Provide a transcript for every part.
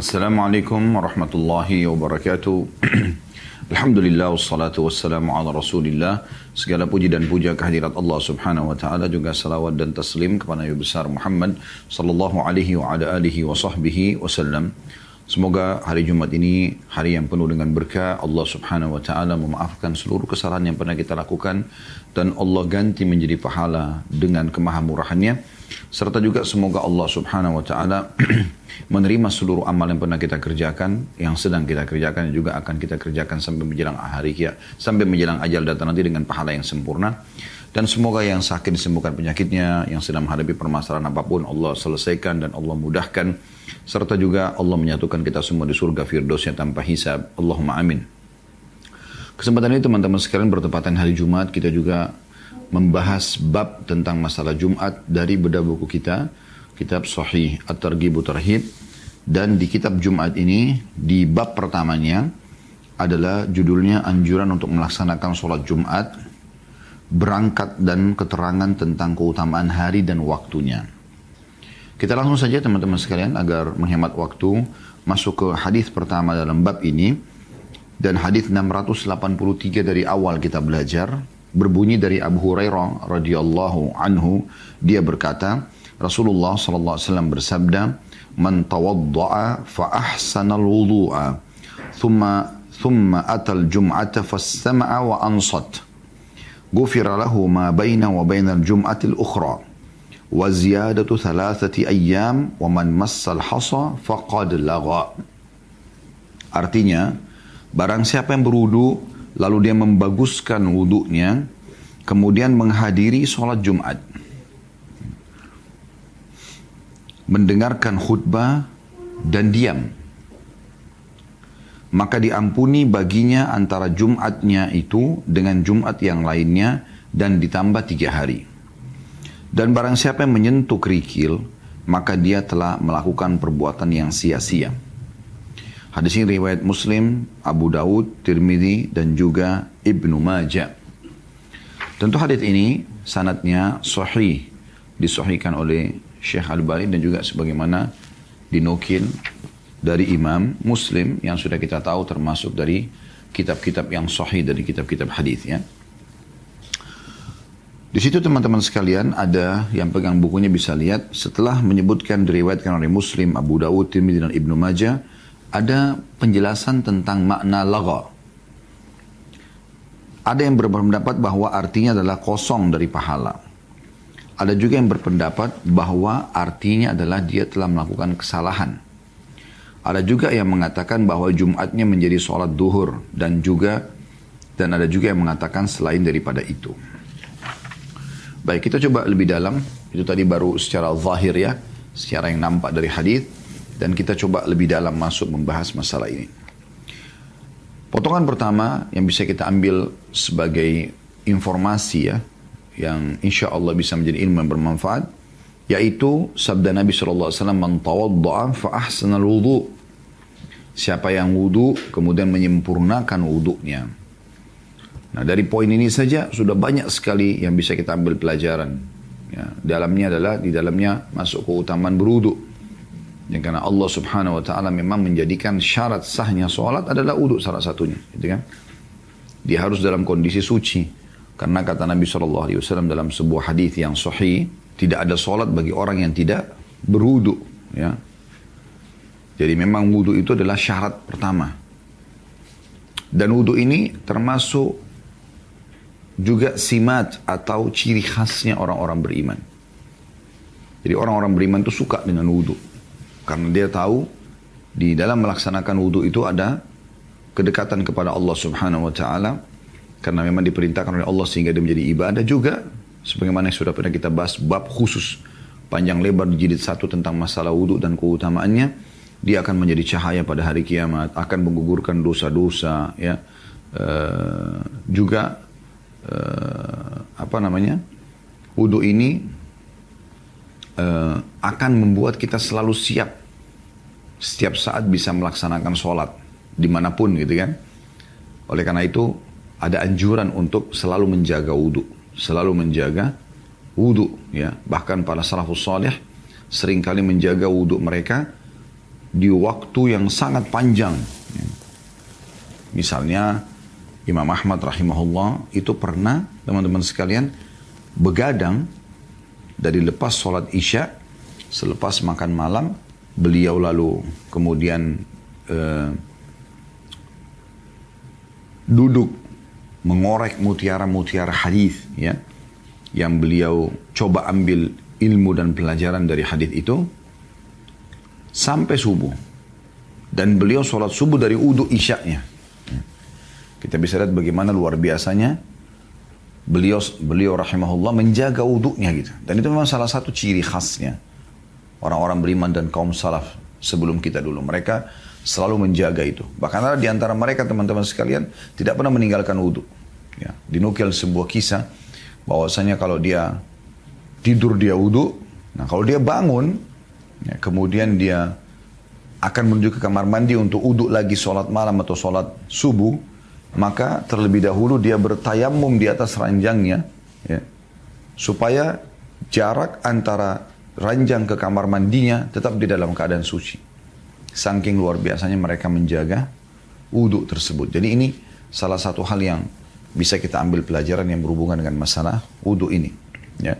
Assalamualaikum warahmatullahi wabarakatuh. Alhamdulillah wassalatu wassalamu ala rasulillah. Segala puji dan puja kehadirat Allah subhanahu wa ta'ala. Juga salawat dan taslim kepada Nabi besar Muhammad sallallahu alaihi wa ala alihi wa sahbihi wasallam. Semoga hari Jumat ini hari yang penuh dengan berkah. Allah subhanahu wa ta'ala memaafkan seluruh kesalahan yang pernah kita lakukan. Dan Allah ganti menjadi pahala dengan kemahamurahannya. Serta juga semoga Allah subhanahu wa ta'ala menerima seluruh amal yang pernah kita kerjakan, yang sedang kita kerjakan, dan juga akan kita kerjakan sampai menjelang hari kia, sampai menjelang ajal datang nanti dengan pahala yang sempurna. Dan semoga yang sakit disembuhkan penyakitnya, yang sedang menghadapi permasalahan apa pun, Allah selesaikan dan Allah mudahkan. Serta juga Allah menyatukan kita semua di surga firdausnya tanpa hisab. Allahumma amin. Kesempatan ini teman-teman sekalian bertepatan hari Jumat, kita juga membahas bab tentang masalah Jumat dari bedah buku kita, kitab Sahih At-Targhib Tarhib dan di kitab Jumat ini di bab pertamanya adalah judulnya anjuran untuk melaksanakan sholat Jumat berangkat dan keterangan tentang keutamaan hari dan waktunya. Kita langsung saja teman-teman sekalian agar menghemat waktu masuk ke hadis pertama dalam bab ini. Dan hadis 683 dari awal kita belajar berbunyi dari Abu Hurairah radhiyallahu anhu. Dia berkata Rasulullah sallallahu alaihi wasallam bersabda man tawadda'a fa ahsana al-wudu'a thumma thumma atal jum'ata fastama'a wa ansat baina wa baina al-jum'ati al-ukhra wa ziyadatu thalathati ayyam wa man massa al-hasa faqad lagha artinya barang siapa yang berwudu lalu dia membaguskan wudhunya, kemudian menghadiri sholat Jumat, mendengarkan khutbah dan diam, maka diampuni baginya antara Jumatnya itu dengan Jumat yang lainnya dan ditambah tiga hari. Dan barang siapa yang menyentuh kerikil, maka dia telah melakukan perbuatan yang sia-sia. Hadis ini riwayat Muslim, Abu Daud, Tirmidzi dan juga Ibnu Majah. Tentu hadis ini sanatnya sahih disahihkan oleh Syekh Al-Bani dan juga sebagaimana dinukil dari Imam Muslim yang sudah kita tahu termasuk dari kitab-kitab yang sahih dari kitab-kitab hadis ya. Di situ teman-teman sekalian ada yang pegang bukunya bisa lihat setelah menyebutkan diriwayatkan oleh Muslim, Abu Dawud, Tirmidzi dan Ibnu Majah ada penjelasan tentang makna laga. Ada yang berpendapat bahwa artinya adalah kosong dari pahala. Ada juga yang berpendapat bahwa artinya adalah dia telah melakukan kesalahan. Ada juga yang mengatakan bahwa Jumatnya menjadi sholat duhur dan juga dan ada juga yang mengatakan selain daripada itu. Baik, kita coba lebih dalam. Itu tadi baru secara zahir ya, secara yang nampak dari hadis dan kita coba lebih dalam masuk membahas masalah ini. Potongan pertama yang bisa kita ambil sebagai informasi ya, yang insya Allah bisa menjadi ilmu yang bermanfaat, yaitu sabda Nabi SAW, Man tawadda'a fa ahsanal wudu. Siapa yang wudu, kemudian menyempurnakan wudunya. Nah dari poin ini saja sudah banyak sekali yang bisa kita ambil pelajaran. Ya, dalamnya adalah di dalamnya masuk keutamaan berwudu. Ya, karena Allah subhanahu wa ta'ala memang menjadikan syarat sahnya sholat adalah uduk salah satunya. Gitu kan? Dia harus dalam kondisi suci. Karena kata Nabi SAW dalam sebuah hadis yang sahih, tidak ada sholat bagi orang yang tidak berwudu. Ya. Jadi memang wudu itu adalah syarat pertama. Dan wudu ini termasuk juga simat atau ciri khasnya orang-orang beriman. Jadi orang-orang beriman itu suka dengan wudu. Karena dia tahu di dalam melaksanakan wudhu itu ada kedekatan kepada Allah subhanahu wa ta'ala. Karena memang diperintahkan oleh Allah sehingga dia menjadi ibadah juga. Sebagaimana yang sudah pernah kita bahas bab khusus panjang lebar di jilid satu tentang masalah wudhu dan keutamaannya. Dia akan menjadi cahaya pada hari kiamat, akan menggugurkan dosa-dosa, ya. Uh, juga uh, apa namanya wudhu ini uh, akan membuat kita selalu siap setiap saat bisa melaksanakan sholat di mana pun gitu kan. Oleh karena itu ada anjuran untuk selalu menjaga wudhu, selalu menjaga wudhu ya. Bahkan para salafus salih sering kali menjaga wudhu mereka di waktu yang sangat panjang. Misalnya Imam Ahmad rahimahullah itu pernah teman-teman sekalian begadang dari lepas sholat isya selepas makan malam beliau lalu kemudian eh, duduk mengorek mutiara-mutiara hadis ya yang beliau coba ambil ilmu dan pelajaran dari hadis itu sampai subuh dan beliau sholat subuh dari uduk isyaknya kita bisa lihat bagaimana luar biasanya beliau beliau rahimahullah menjaga uduknya gitu dan itu memang salah satu ciri khasnya orang-orang beriman dan kaum salaf sebelum kita dulu mereka selalu menjaga itu. Bahkan ada di antara mereka teman-teman sekalian tidak pernah meninggalkan wudhu. Ya, dinukil sebuah kisah bahwasanya kalau dia tidur dia wudhu, nah kalau dia bangun, ya, kemudian dia akan menuju ke kamar mandi untuk wudhu lagi sholat malam atau sholat subuh, maka terlebih dahulu dia bertayamum di atas ranjangnya, ya, supaya jarak antara ranjang ke kamar mandinya tetap di dalam keadaan suci. Saking luar biasanya mereka menjaga wudhu tersebut. Jadi ini salah satu hal yang bisa kita ambil pelajaran yang berhubungan dengan masalah wudhu ini. Ya.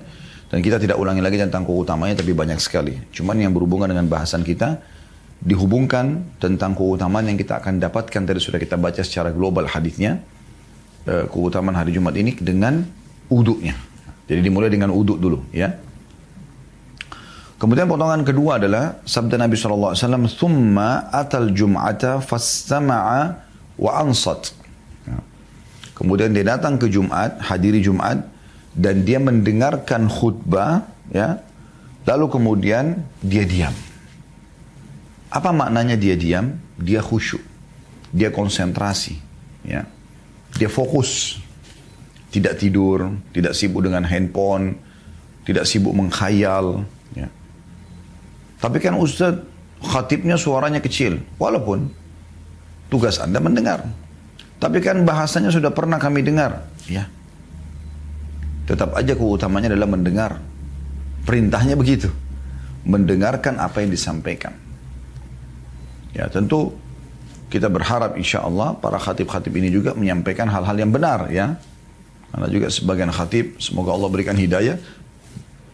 Dan kita tidak ulangi lagi tentang keutamanya tapi banyak sekali. Cuman yang berhubungan dengan bahasan kita dihubungkan tentang keutamaan yang kita akan dapatkan tadi sudah kita baca secara global hadisnya eh, keutamaan hari Jumat ini dengan wudhunya. Jadi dimulai dengan wudhu dulu ya. Kemudian potongan kedua adalah sabda Nabi SAW, Thumma atal jum'ata fastama'a wa ansat. Ya. Kemudian dia datang ke Jumat, hadiri Jumat, dan dia mendengarkan khutbah, ya. Lalu kemudian dia diam. Apa maknanya dia diam? Dia khusyuk. Dia konsentrasi. Ya. Dia fokus. Tidak tidur, tidak sibuk dengan handphone, tidak sibuk menghayal. Ya. Tapi kan Ustaz, khatibnya suaranya kecil. Walaupun tugas Anda mendengar. Tapi kan bahasanya sudah pernah kami dengar. Ya. Tetap aja keutamanya adalah mendengar. Perintahnya begitu. Mendengarkan apa yang disampaikan. Ya tentu kita berharap insya Allah para khatib-khatib ini juga menyampaikan hal-hal yang benar ya. Karena juga sebagian khatib, semoga Allah berikan hidayah,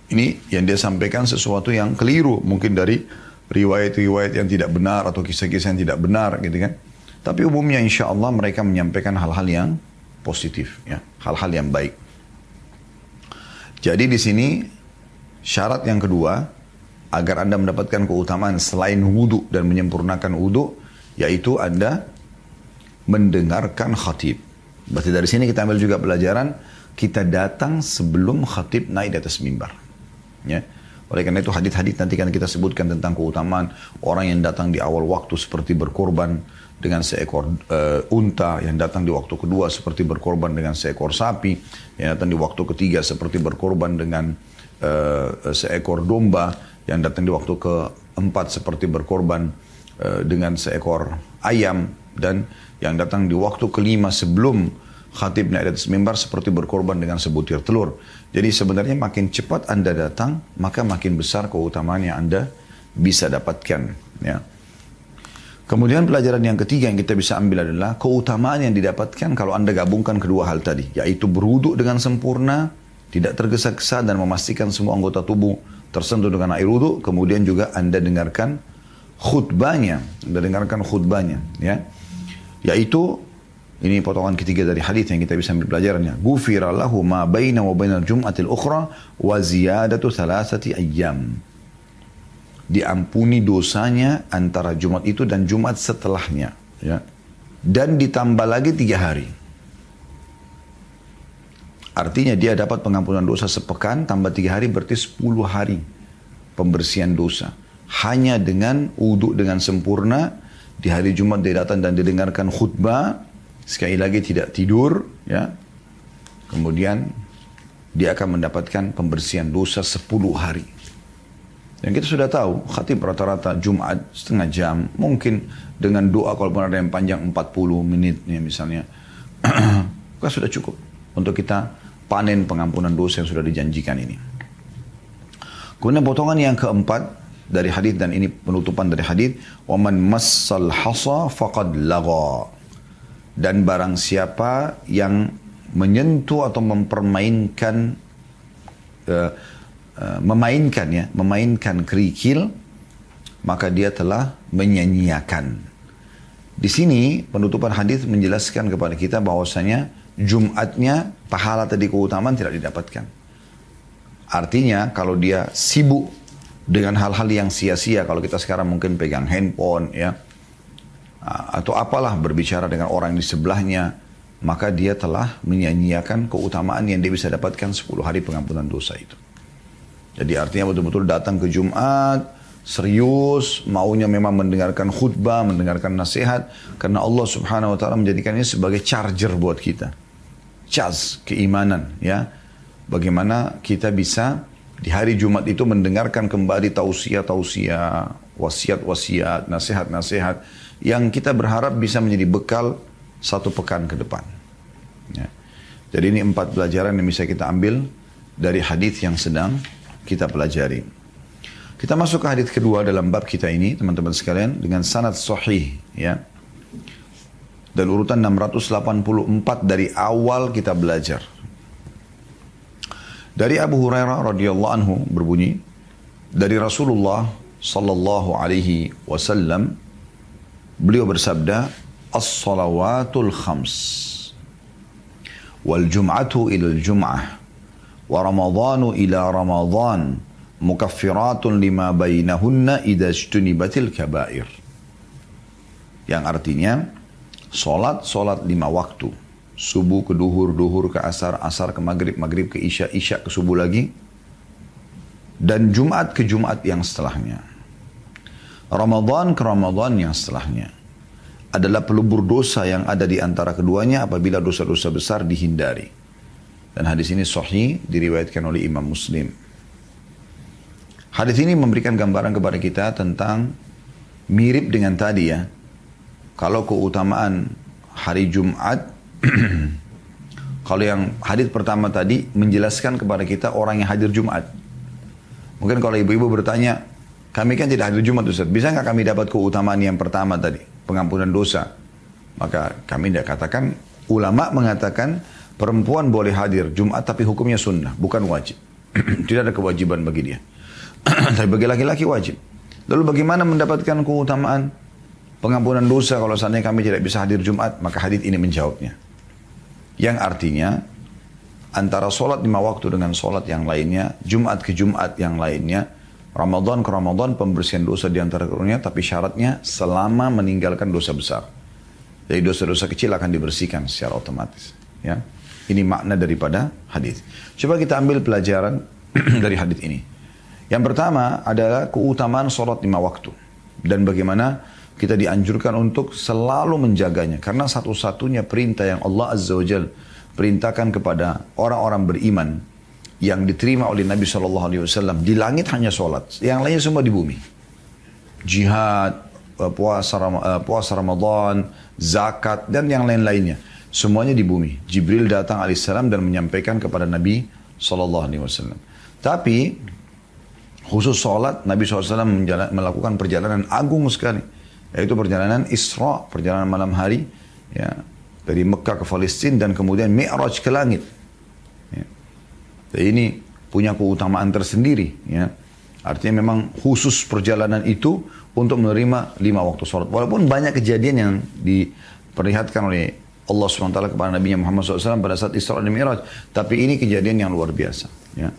ini yang dia sampaikan sesuatu yang keliru mungkin dari riwayat-riwayat yang tidak benar atau kisah-kisah yang tidak benar gitu kan. Tapi umumnya insya Allah mereka menyampaikan hal-hal yang positif ya, hal-hal yang baik. Jadi di sini syarat yang kedua agar Anda mendapatkan keutamaan selain wudhu dan menyempurnakan wudhu yaitu Anda mendengarkan khatib. Berarti dari sini kita ambil juga pelajaran kita datang sebelum khatib naik di atas mimbar. Ya. Oleh karena itu hadis-hadis nanti kan kita sebutkan tentang keutamaan orang yang datang di awal waktu seperti berkorban dengan seekor uh, unta, yang datang di waktu kedua seperti berkorban dengan seekor sapi, yang datang di waktu ketiga seperti berkorban dengan uh, seekor domba, yang datang di waktu keempat seperti berkorban uh, dengan seekor ayam, dan yang datang di waktu kelima sebelum khatib naik atas mimbar seperti berkorban dengan sebutir telur. Jadi sebenarnya makin cepat Anda datang, maka makin besar keutamaan yang Anda bisa dapatkan. Ya. Kemudian pelajaran yang ketiga yang kita bisa ambil adalah keutamaan yang didapatkan kalau Anda gabungkan kedua hal tadi, yaitu berwuduk dengan sempurna, tidak tergesa-gesa dan memastikan semua anggota tubuh tersentuh dengan air wudhu, kemudian juga Anda dengarkan khutbahnya, Anda dengarkan khutbahnya, ya. Yaitu ini potongan ketiga dari hadis yang kita bisa ambil pelajarannya. Gufira lahu ma baina wa bainal jum'atil ukhra wa ziyadatu thalathati ayyam. Diampuni dosanya antara Jumat itu dan Jumat setelahnya. Ya. Dan ditambah lagi tiga hari. Artinya dia dapat pengampunan dosa sepekan tambah tiga hari berarti sepuluh hari pembersihan dosa. Hanya dengan uduk dengan sempurna di hari Jumat dia datang dan didengarkan khutbah sekali lagi tidak tidur, ya. Kemudian dia akan mendapatkan pembersihan dosa 10 hari. Dan kita sudah tahu, khatib rata-rata Jumat setengah jam, mungkin dengan doa kalau ada yang panjang 40 menit ya misalnya. kan sudah cukup untuk kita panen pengampunan dosa yang sudah dijanjikan ini. Kemudian potongan yang keempat, dari hadis dan ini penutupan dari hadis, "Waman massal hasa faqad lagha." Dan barang siapa yang menyentuh atau mempermainkan uh, uh, memainkan ya, memainkan kerikil, maka dia telah menyanyiakan. Di sini penutupan hadis menjelaskan kepada kita bahwasanya Jumatnya pahala tadi keutamaan tidak didapatkan. Artinya kalau dia sibuk dengan hal-hal yang sia-sia kalau kita sekarang mungkin pegang handphone ya atau apalah berbicara dengan orang di sebelahnya maka dia telah menyanyiakan keutamaan yang dia bisa dapatkan 10 hari pengampunan dosa itu. Jadi artinya betul-betul datang ke Jumat serius, maunya memang mendengarkan khutbah, mendengarkan nasihat karena Allah Subhanahu wa taala menjadikannya sebagai charger buat kita. Charge keimanan ya. Bagaimana kita bisa di hari Jumat itu mendengarkan kembali tausiah-tausiah, wasiat-wasiat, nasihat-nasihat yang kita berharap bisa menjadi bekal satu pekan ke depan. Ya. Jadi ini empat pelajaran yang bisa kita ambil dari hadis yang sedang kita pelajari. Kita masuk ke hadis kedua dalam bab kita ini, teman-teman sekalian, dengan sanad sahih, ya. Dan urutan 684 dari awal kita belajar. Dari Abu Hurairah radhiyallahu anhu berbunyi dari Rasulullah sallallahu alaihi wasallam beliau bersabda as-salawatul khams wal jum'atu ila al-jum'ah wa ramadhanu ila ramadhan mukaffiratun lima bainahunna idza ijtunibatil kaba'ir yang artinya salat salat lima waktu subuh ke duhur, duhur ke asar, asar ke maghrib, maghrib ke isya, isya ke subuh lagi. Dan Jumat ke Jumat yang setelahnya. Ramadan ke Ramadan yang setelahnya. Adalah pelubur dosa yang ada di antara keduanya apabila dosa-dosa besar dihindari. Dan hadis ini sahih diriwayatkan oleh Imam Muslim. Hadis ini memberikan gambaran kepada kita tentang mirip dengan tadi ya. Kalau keutamaan hari Jumat Kalau yang hadis pertama tadi menjelaskan kepada kita orang yang hadir Jumat. Mungkin kalau ibu-ibu bertanya, kami kan tidak hadir Jumat Ustaz, bisa nggak kami dapat keutamaan yang pertama tadi, pengampunan dosa? Maka kami tidak katakan, ulama mengatakan perempuan boleh hadir Jumat tapi hukumnya sunnah, bukan wajib. tidak ada kewajiban bagi dia. tapi bagi laki-laki wajib. Lalu bagaimana mendapatkan keutamaan pengampunan dosa kalau seandainya kami tidak bisa hadir Jumat? Maka hadis ini menjawabnya. Yang artinya antara sholat lima waktu dengan sholat yang lainnya, Jumat ke Jumat yang lainnya, Ramadan ke Ramadan pembersihan dosa di antara keduanya, tapi syaratnya selama meninggalkan dosa besar. Jadi dosa-dosa kecil akan dibersihkan secara otomatis. Ya, ini makna daripada hadis. Coba kita ambil pelajaran dari hadis ini. Yang pertama adalah keutamaan sholat lima waktu dan bagaimana kita dianjurkan untuk selalu menjaganya karena satu-satunya perintah yang Allah Azza wa Jal perintahkan kepada orang-orang beriman yang diterima oleh Nabi Wasallam di langit hanya sholat, yang lainnya semua di bumi. Jihad, eh, puasa, eh, puasa Ramadan, zakat dan yang lain-lainnya semuanya di bumi. Jibril datang alaihissalam dan menyampaikan kepada Nabi Shallallahu Alaihi Wasallam. Tapi khusus sholat Nabi SAW melakukan perjalanan agung sekali yaitu perjalanan Isra, perjalanan malam hari ya, dari Mekah ke Palestina dan kemudian Mi'raj ke langit. Ya. Jadi ini punya keutamaan tersendiri ya. Artinya memang khusus perjalanan itu untuk menerima lima waktu sholat. Walaupun banyak kejadian yang diperlihatkan oleh Allah SWT kepada Nabi Muhammad SAW pada saat Isra dan Mi'raj. Tapi ini kejadian yang luar biasa. Ya.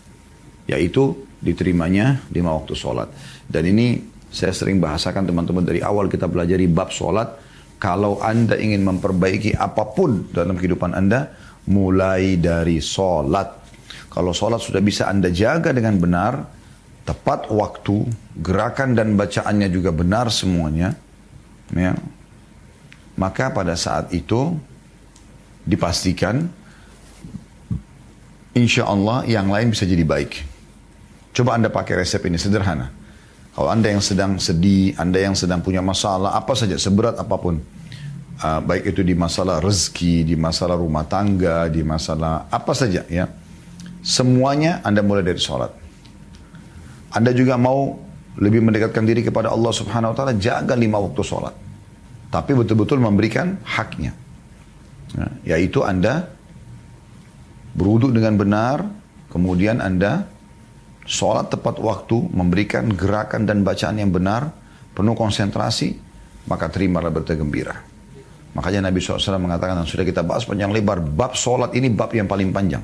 Yaitu diterimanya lima waktu sholat. Dan ini saya sering bahasakan teman-teman dari awal kita belajar di bab sholat. Kalau Anda ingin memperbaiki apa pun dalam kehidupan Anda, mulai dari sholat. Kalau sholat sudah bisa Anda jaga dengan benar, tepat waktu, gerakan dan bacaannya juga benar semuanya, ya, maka pada saat itu dipastikan insya Allah yang lain bisa jadi baik. Coba Anda pakai resep ini sederhana. Kalau Anda yang sedang sedih, Anda yang sedang punya masalah, apa saja, seberat apa pun. Uh, baik itu di masalah rezeki, di masalah rumah tangga, di masalah apa saja ya. Semuanya Anda mulai dari sholat. Anda juga mau lebih mendekatkan diri kepada Allah Subhanahu wa taala, jaga lima waktu sholat. Tapi betul-betul memberikan haknya. Ya, yaitu Anda beruduk dengan benar, kemudian Anda sholat tepat waktu, memberikan gerakan dan bacaan yang benar, penuh konsentrasi, maka terimalah bertegembira. Makanya Nabi SAW mengatakan, dan sudah kita bahas panjang lebar, bab sholat ini bab yang paling panjang.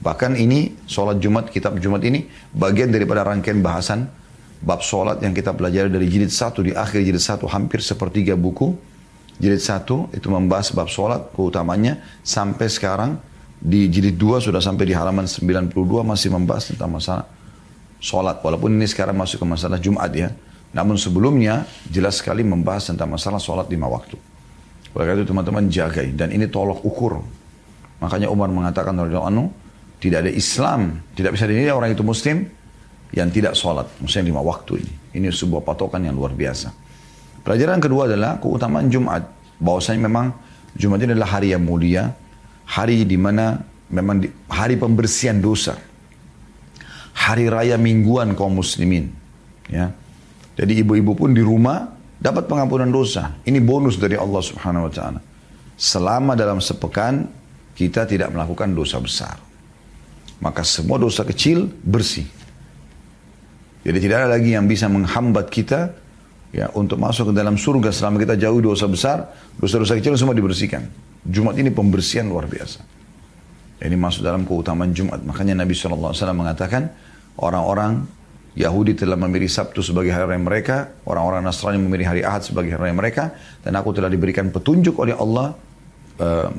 Bahkan ini sholat Jumat, kitab Jumat ini bagian daripada rangkaian bahasan bab sholat yang kita pelajari dari jilid satu di akhir jilid satu hampir sepertiga buku jilid satu itu membahas bab sholat keutamanya sampai sekarang di jilid dua sudah sampai di halaman 92 masih membahas tentang masalah sholat walaupun ini sekarang masuk ke masalah Jumat ya namun sebelumnya jelas sekali membahas tentang masalah sholat lima waktu oleh karena itu teman-teman jagai dan ini tolok ukur makanya Umar mengatakan anhu tidak ada Islam, tidak bisa dinilai orang itu muslim yang tidak sholat. Maksudnya lima waktu ini. Ini sebuah patokan yang luar biasa. Pelajaran kedua adalah keutamaan Jumat. Bahwasanya memang Jumat ini adalah hari yang mulia. Hari di mana memang di, hari pembersihan dosa. Hari raya mingguan kaum muslimin. Ya. Jadi ibu-ibu pun di rumah dapat pengampunan dosa. Ini bonus dari Allah subhanahu wa ta'ala. Selama dalam sepekan kita tidak melakukan dosa besar maka semua dosa kecil bersih. Jadi tidak ada lagi yang bisa menghambat kita ya untuk masuk ke dalam surga selama kita jauh dosa besar, dosa-dosa kecil semua dibersihkan. Jumat ini pembersihan luar biasa. Ini masuk dalam keutamaan Jumat. Makanya Nabi SAW mengatakan orang-orang Yahudi telah memilih Sabtu sebagai hari raya mereka, orang-orang Nasrani memilih hari Ahad sebagai hari raya mereka, dan aku telah diberikan petunjuk oleh Allah uh,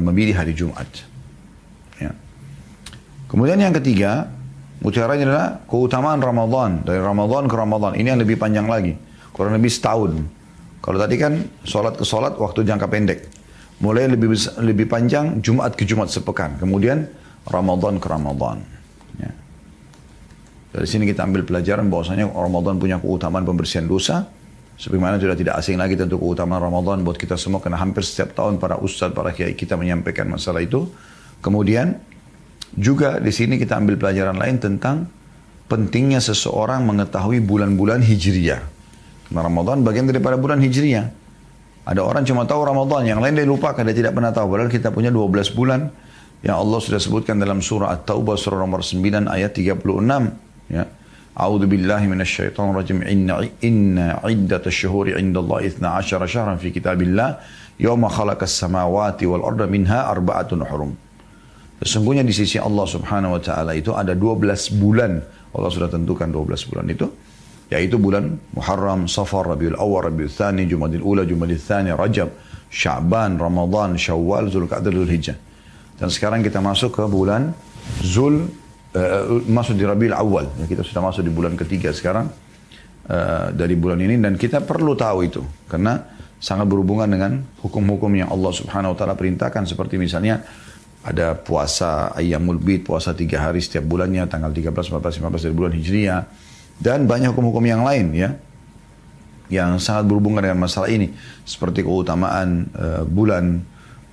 memilih hari Jumat. Kemudian yang ketiga, mutiaranya adalah keutamaan Ramadan. Dari Ramadan ke Ramadan. Ini yang lebih panjang lagi. Kurang lebih setahun. Kalau tadi kan sholat ke sholat waktu jangka pendek. Mulai lebih lebih panjang Jumat ke Jumat sepekan. Kemudian Ramadan ke Ramadan. Ya. Dari sini kita ambil pelajaran bahwasanya Ramadan punya keutamaan pembersihan dosa. Sebagaimana sudah tidak asing lagi tentu keutamaan Ramadan buat kita semua. Karena hampir setiap tahun para ustadz, para kiai kita menyampaikan masalah itu. Kemudian juga di sini kita ambil pelajaran lain tentang pentingnya seseorang mengetahui bulan-bulan Hijriyah. Karena Ramadan bagian daripada bulan Hijriyah. Ada orang cuma tahu Ramadan, yang lain dia lupa dia tidak pernah tahu. Padahal kita punya 12 bulan yang Allah sudah sebutkan dalam surah At-Taubah surah nomor 9 ayat 36. Ya. A'udzu billahi minasyaitonir rajim. Inna inna iddat asy-syuhuri 'inda Allah 12 syahran fi kitabillah yawma khalaqas samawati wal arda minha arba'atun hurum. Sesungguhnya di sisi Allah subhanahu wa ta'ala itu ada 12 bulan. Allah sudah tentukan 12 bulan itu. Yaitu bulan Muharram, Safar, Rabiul Awal, Rabiul Thani, Jumadil Ula, Jumadil Thani, Rajab, Sya'ban, Ramadan, Syawal, Zulqa'dah, Zulhijjah. Dan sekarang kita masuk ke bulan Zul, uh, masuk di Rabiul Awal. Ya, kita sudah masuk di bulan ketiga sekarang uh, dari bulan ini. Dan kita perlu tahu itu. Karena sangat berhubungan dengan hukum-hukum yang Allah subhanahu wa ta'ala perintahkan. Seperti misalnya ada puasa Ayyamul Bid, puasa tiga hari setiap bulannya, tanggal 13, 14, 15 dari bulan Hijriah. Dan banyak hukum-hukum yang lain ya. Yang sangat berhubungan dengan masalah ini. Seperti keutamaan uh, bulan,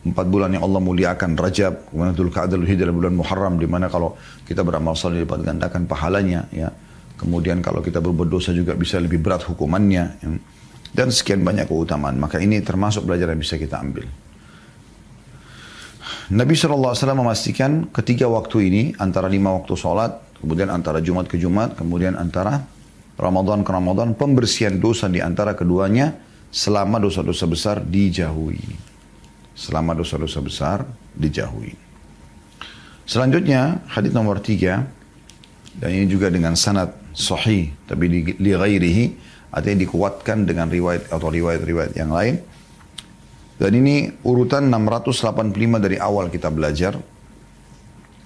empat bulan yang Allah muliakan, Rajab, kemudian Dhul Qa'dah, Hijrah, bulan Muharram, di mana kalau kita beramal saleh dapat gandakan pahalanya. ya. Kemudian kalau kita berbuat dosa juga bisa lebih berat hukumannya. Ya. Dan sekian banyak keutamaan. Maka ini termasuk belajar yang bisa kita ambil. Nabi SAW memastikan ketiga waktu ini antara lima waktu sholat, kemudian antara Jumat ke Jumat, kemudian antara Ramadan ke Ramadan, pembersihan dosa di antara keduanya selama dosa-dosa besar dijauhi. Selama dosa-dosa besar dijauhi. Selanjutnya, hadis nomor tiga, dan ini juga dengan sanad sahih, tapi di, li ghairihi, artinya dikuatkan dengan riwayat atau riwayat-riwayat yang lain. Dan ini urutan 685 dari awal kita belajar.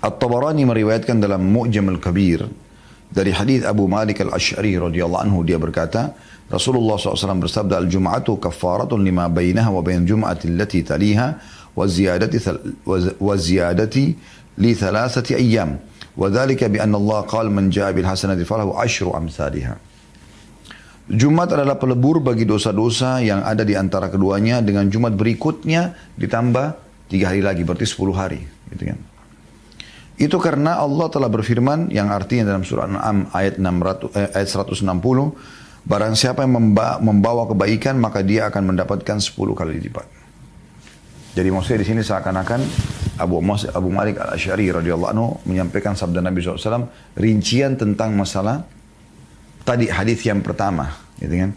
At-Tabarani meriwayatkan dalam Mu'jam al-Kabir dari hadis Abu Malik al-Asyari radhiyallahu anhu dia berkata, Rasulullah SAW bersabda al-jum'atu kaffaratun lima bainaha wa bain jum'ati allati taliha wa ziyadati wa ziyadati li thalathati ayyam wa dhalika bi anna Allah qala man jaa bil hasanati falahu ashru amsalha. Jumat adalah pelebur bagi dosa-dosa yang ada di antara keduanya dengan Jumat berikutnya ditambah tiga hari lagi berarti sepuluh hari gitu kan. Itu karena Allah telah berfirman yang artinya dalam surah An-Am ayat 600 eh, ayat 160 barang siapa yang membawa kebaikan maka dia akan mendapatkan 10 kali lipat. Jadi maksudnya di sini seakan-akan Abu, Mas, Abu Malik al-Ash'ari radhiyallahu anhu menyampaikan sabda Nabi SAW rincian tentang masalah tadi hadis yang pertama, gitu kan?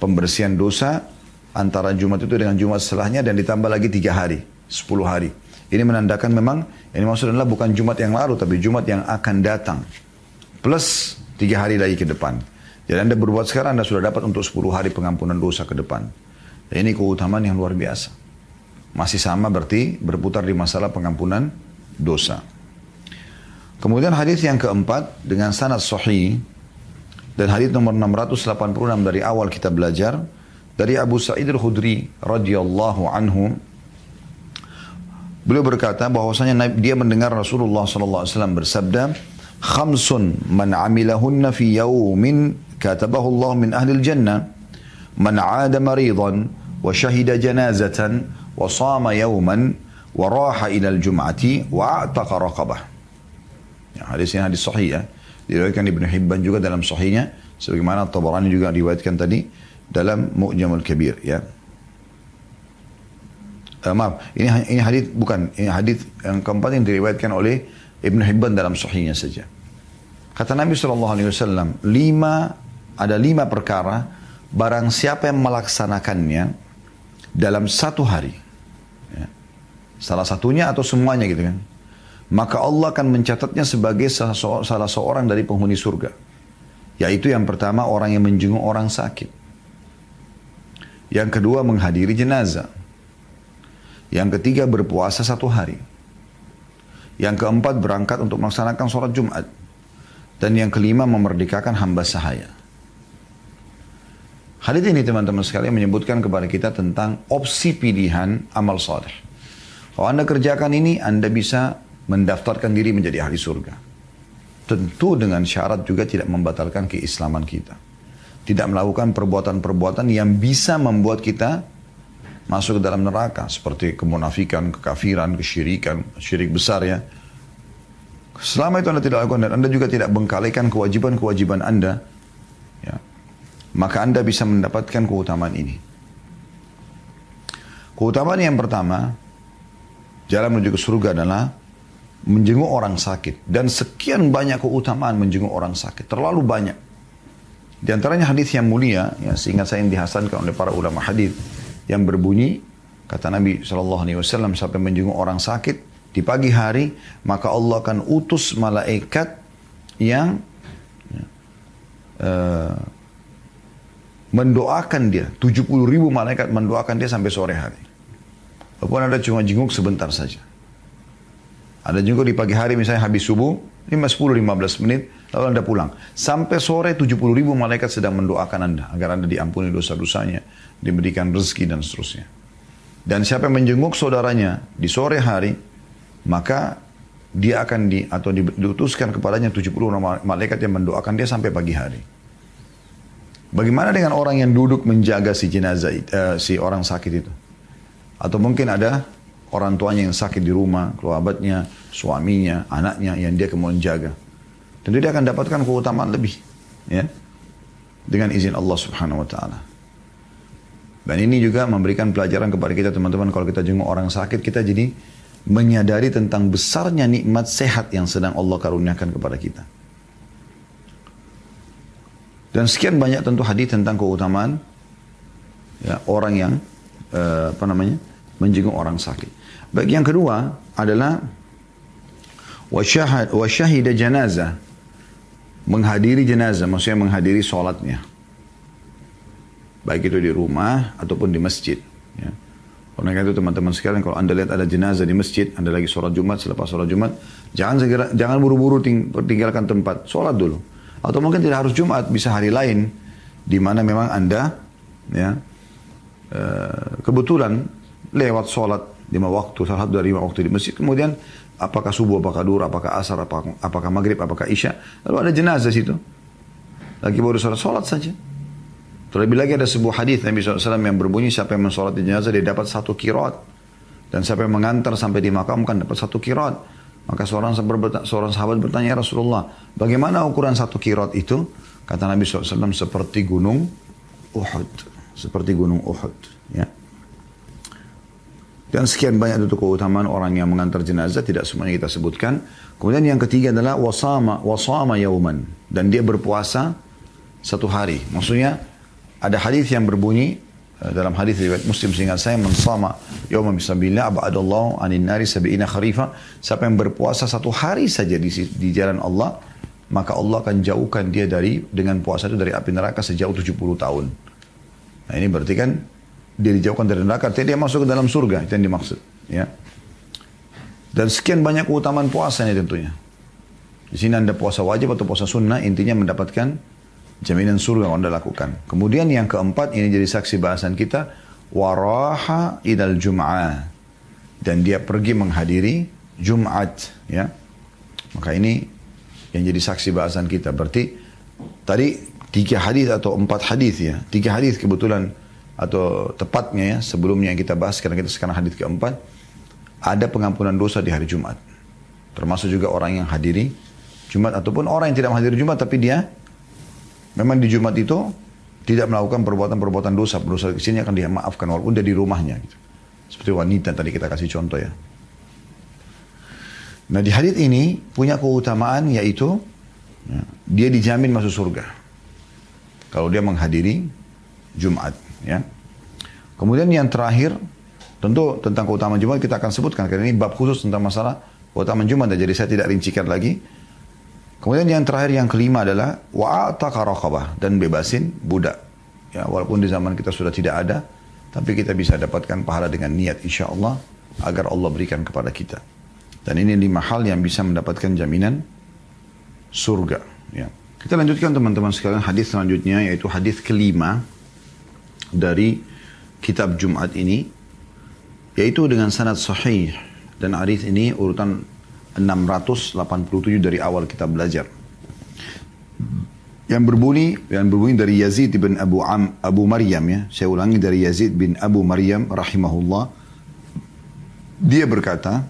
Pembersihan dosa antara Jumat itu dengan Jumat setelahnya dan ditambah lagi tiga hari, sepuluh hari. Ini menandakan memang ini maksudnya adalah bukan Jumat yang lalu tapi Jumat yang akan datang plus tiga hari lagi ke depan. Jadi Anda berbuat sekarang Anda sudah dapat untuk sepuluh hari pengampunan dosa ke depan. Dan ini keutamaan yang luar biasa. Masih sama berarti berputar di masalah pengampunan dosa. Kemudian hadis yang keempat dengan sanad sahih dan hadis nomor 686 dari awal kita belajar dari Abu Sa'id al-Khudri radhiyallahu anhu Beliau berkata bahwasanya dia mendengar Rasulullah Shallallahu Alaihi Wasallam bersabda, "Khamsun man amilahunna fi yaumin katabahu Allah min ahli jannah man 'ada maridan wa shahida janazatan wa sama yauman wa raha ila al-jum'ati wa a'taqa raqabah." Ya, hadis ini hadis sahih ya. Diriwayatkan Ibn Hibban juga dalam sahihnya sebagaimana Tabarani juga riwayatkan tadi dalam Mu'jamul Kabir ya uh, maaf ini ini hadis bukan ini hadis yang keempat yang diriwayatkan oleh Ibnu Hibban dalam sahihnya saja kata Nabi SAW lima ada lima perkara barang siapa yang melaksanakannya dalam satu hari Salah satunya atau semuanya gitu kan. Maka Allah akan mencatatnya sebagai salah seorang dari penghuni surga. Yaitu yang pertama orang yang menjenguk orang sakit. Yang kedua menghadiri jenazah. Yang ketiga berpuasa satu hari. Yang keempat berangkat untuk melaksanakan sholat Jumat. Dan yang kelima memerdekakan hamba sahaya. Hadis ini teman-teman sekalian menyebutkan kepada kita tentang opsi pilihan amal saleh. Kalau Anda kerjakan ini, Anda bisa mendaftarkan diri menjadi ahli surga. Tentu dengan syarat juga tidak membatalkan keislaman kita. Tidak melakukan perbuatan-perbuatan yang bisa membuat kita masuk ke dalam neraka. Seperti kemunafikan, kekafiran, kesyirikan, syirik besar ya. Selama itu Anda tidak lakukan dan Anda juga tidak bengkalikan kewajiban-kewajiban Anda, ya, maka Anda bisa mendapatkan keutamaan ini. Keutamaan yang pertama, Jalan menuju ke surga adalah menjenguk orang sakit. Dan sekian banyak keutamaan menjenguk orang sakit. Terlalu banyak. Di antaranya hadis yang mulia, yang seingat saya yang dihasankan oleh para ulama hadis yang berbunyi, kata Nabi SAW, sampai menjenguk orang sakit di pagi hari, maka Allah akan utus malaikat yang uh, mendoakan dia. 70 ribu malaikat mendoakan dia sampai sore hari. Walaupun ada cuma jenguk sebentar saja. Ada jenguk di pagi hari misalnya habis subuh, 5, 10, 15 menit, lalu Anda pulang. Sampai sore 70 ribu malaikat sedang mendoakan Anda, agar Anda diampuni dosa-dosanya, diberikan rezeki dan seterusnya. Dan siapa yang menjenguk saudaranya di sore hari, maka dia akan di, atau diutuskan kepadanya 70 malaikat yang mendoakan dia sampai pagi hari. Bagaimana dengan orang yang duduk menjaga si jenazah, uh, si orang sakit itu? Atau mungkin ada orang tuanya yang sakit di rumah, keluarganya, suaminya, anaknya yang dia kemudian jaga. Tentu dia akan dapatkan keutamaan lebih. ya Dengan izin Allah subhanahu wa ta'ala. Dan ini juga memberikan pelajaran kepada kita teman-teman kalau kita jenguk orang sakit kita jadi menyadari tentang besarnya nikmat sehat yang sedang Allah karuniakan kepada kita. Dan sekian banyak tentu hadis tentang keutamaan ya, orang yang uh, apa namanya menjenguk orang sakit. Bagi yang kedua adalah wasyahad wasyahida jenazah menghadiri jenazah maksudnya menghadiri sholatnya baik itu di rumah ataupun di masjid ya. Oleh itu teman-teman sekalian kalau anda lihat ada jenazah di masjid, anda lagi sholat Jumat, selepas sholat Jumat, jangan segera, jangan buru-buru ting, tinggalkan tempat, sholat dulu. Atau mungkin tidak harus Jumat, bisa hari lain, di mana memang anda ya uh, kebetulan lewat sholat lima waktu, salah satu dari lima waktu di masjid. Kemudian apakah subuh, apakah duhur, apakah asar, apakah, apakah maghrib, apakah isya. Lalu ada jenazah situ. Lagi baru sholat, sholat saja. Terlebih lagi ada sebuah hadis Nabi SAW yang berbunyi siapa yang mensolat di jenazah dia dapat satu kirat. Dan siapa yang mengantar sampai dimakamkan dapat satu kirat. Maka seorang seorang sahabat bertanya, ya Rasulullah, bagaimana ukuran satu kirot itu? Kata Nabi SAW, seperti gunung Uhud. Seperti gunung Uhud. Ya. Dan sekian banyak itu keutamaan orang yang mengantar jenazah, tidak semuanya kita sebutkan. Kemudian yang ketiga adalah wasama, wasama yauman. Dan dia berpuasa satu hari. Maksudnya ada hadis yang berbunyi, Eh, dalam hadis riwayat Muslim seingat saya mensama yauma bisabilillah abadallahu anin nari sabiina kharifa siapa yang berpuasa satu hari saja di, di jalan Allah maka Allah akan jauhkan dia dari dengan puasa itu dari api neraka sejauh 70 tahun. Nah ini berarti kan dia dijauhkan dari neraka, artinya dia masuk ke dalam surga, itu yang dimaksud. Ya. Dan sekian banyak keutamaan puasa ini tentunya. Di sini anda puasa wajib atau puasa sunnah, intinya mendapatkan Jaminan surga yang anda lakukan. Kemudian yang keempat, ini jadi saksi bahasan kita. Waraha idal jum'ah. Dan dia pergi menghadiri Jum'at. Ya. Maka ini yang jadi saksi bahasan kita. Berarti tadi tiga hadis atau empat hadis ya. Tiga hadis kebetulan atau tepatnya ya sebelumnya yang kita bahas karena kita sekarang hadis keempat ada pengampunan dosa di hari Jumat termasuk juga orang yang hadiri Jumat ataupun orang yang tidak menghadiri Jumat tapi dia Memang di Jumat itu tidak melakukan perbuatan-perbuatan dosa. Dosa kecilnya akan dimaafkan walaupun dia di rumahnya. Gitu. Seperti wanita tadi kita kasih contoh ya. Nah di hadis ini punya keutamaan yaitu ya, dia dijamin masuk surga. Kalau dia menghadiri Jumat. Ya. Kemudian yang terakhir tentu tentang keutamaan Jumat kita akan sebutkan karena ini bab khusus tentang masalah keutamaan Jumat. Jadi saya tidak rincikan lagi. Kemudian yang terakhir yang kelima adalah wa'ataka raqabah dan bebasin budak. Ya, walaupun di zaman kita sudah tidak ada, tapi kita bisa dapatkan pahala dengan niat insya Allah agar Allah berikan kepada kita. Dan ini lima hal yang bisa mendapatkan jaminan surga. Ya. Kita lanjutkan teman-teman sekalian hadis selanjutnya yaitu hadis kelima dari kitab Jumat ini yaitu dengan sanad sahih dan hadis ini urutan 687 dari awal kita belajar. Yang berbunyi yang berbunyi dari Yazid bin Abu Am, Abu Maryam ya. Saya ulangi dari Yazid bin Abu Maryam rahimahullah. Dia berkata,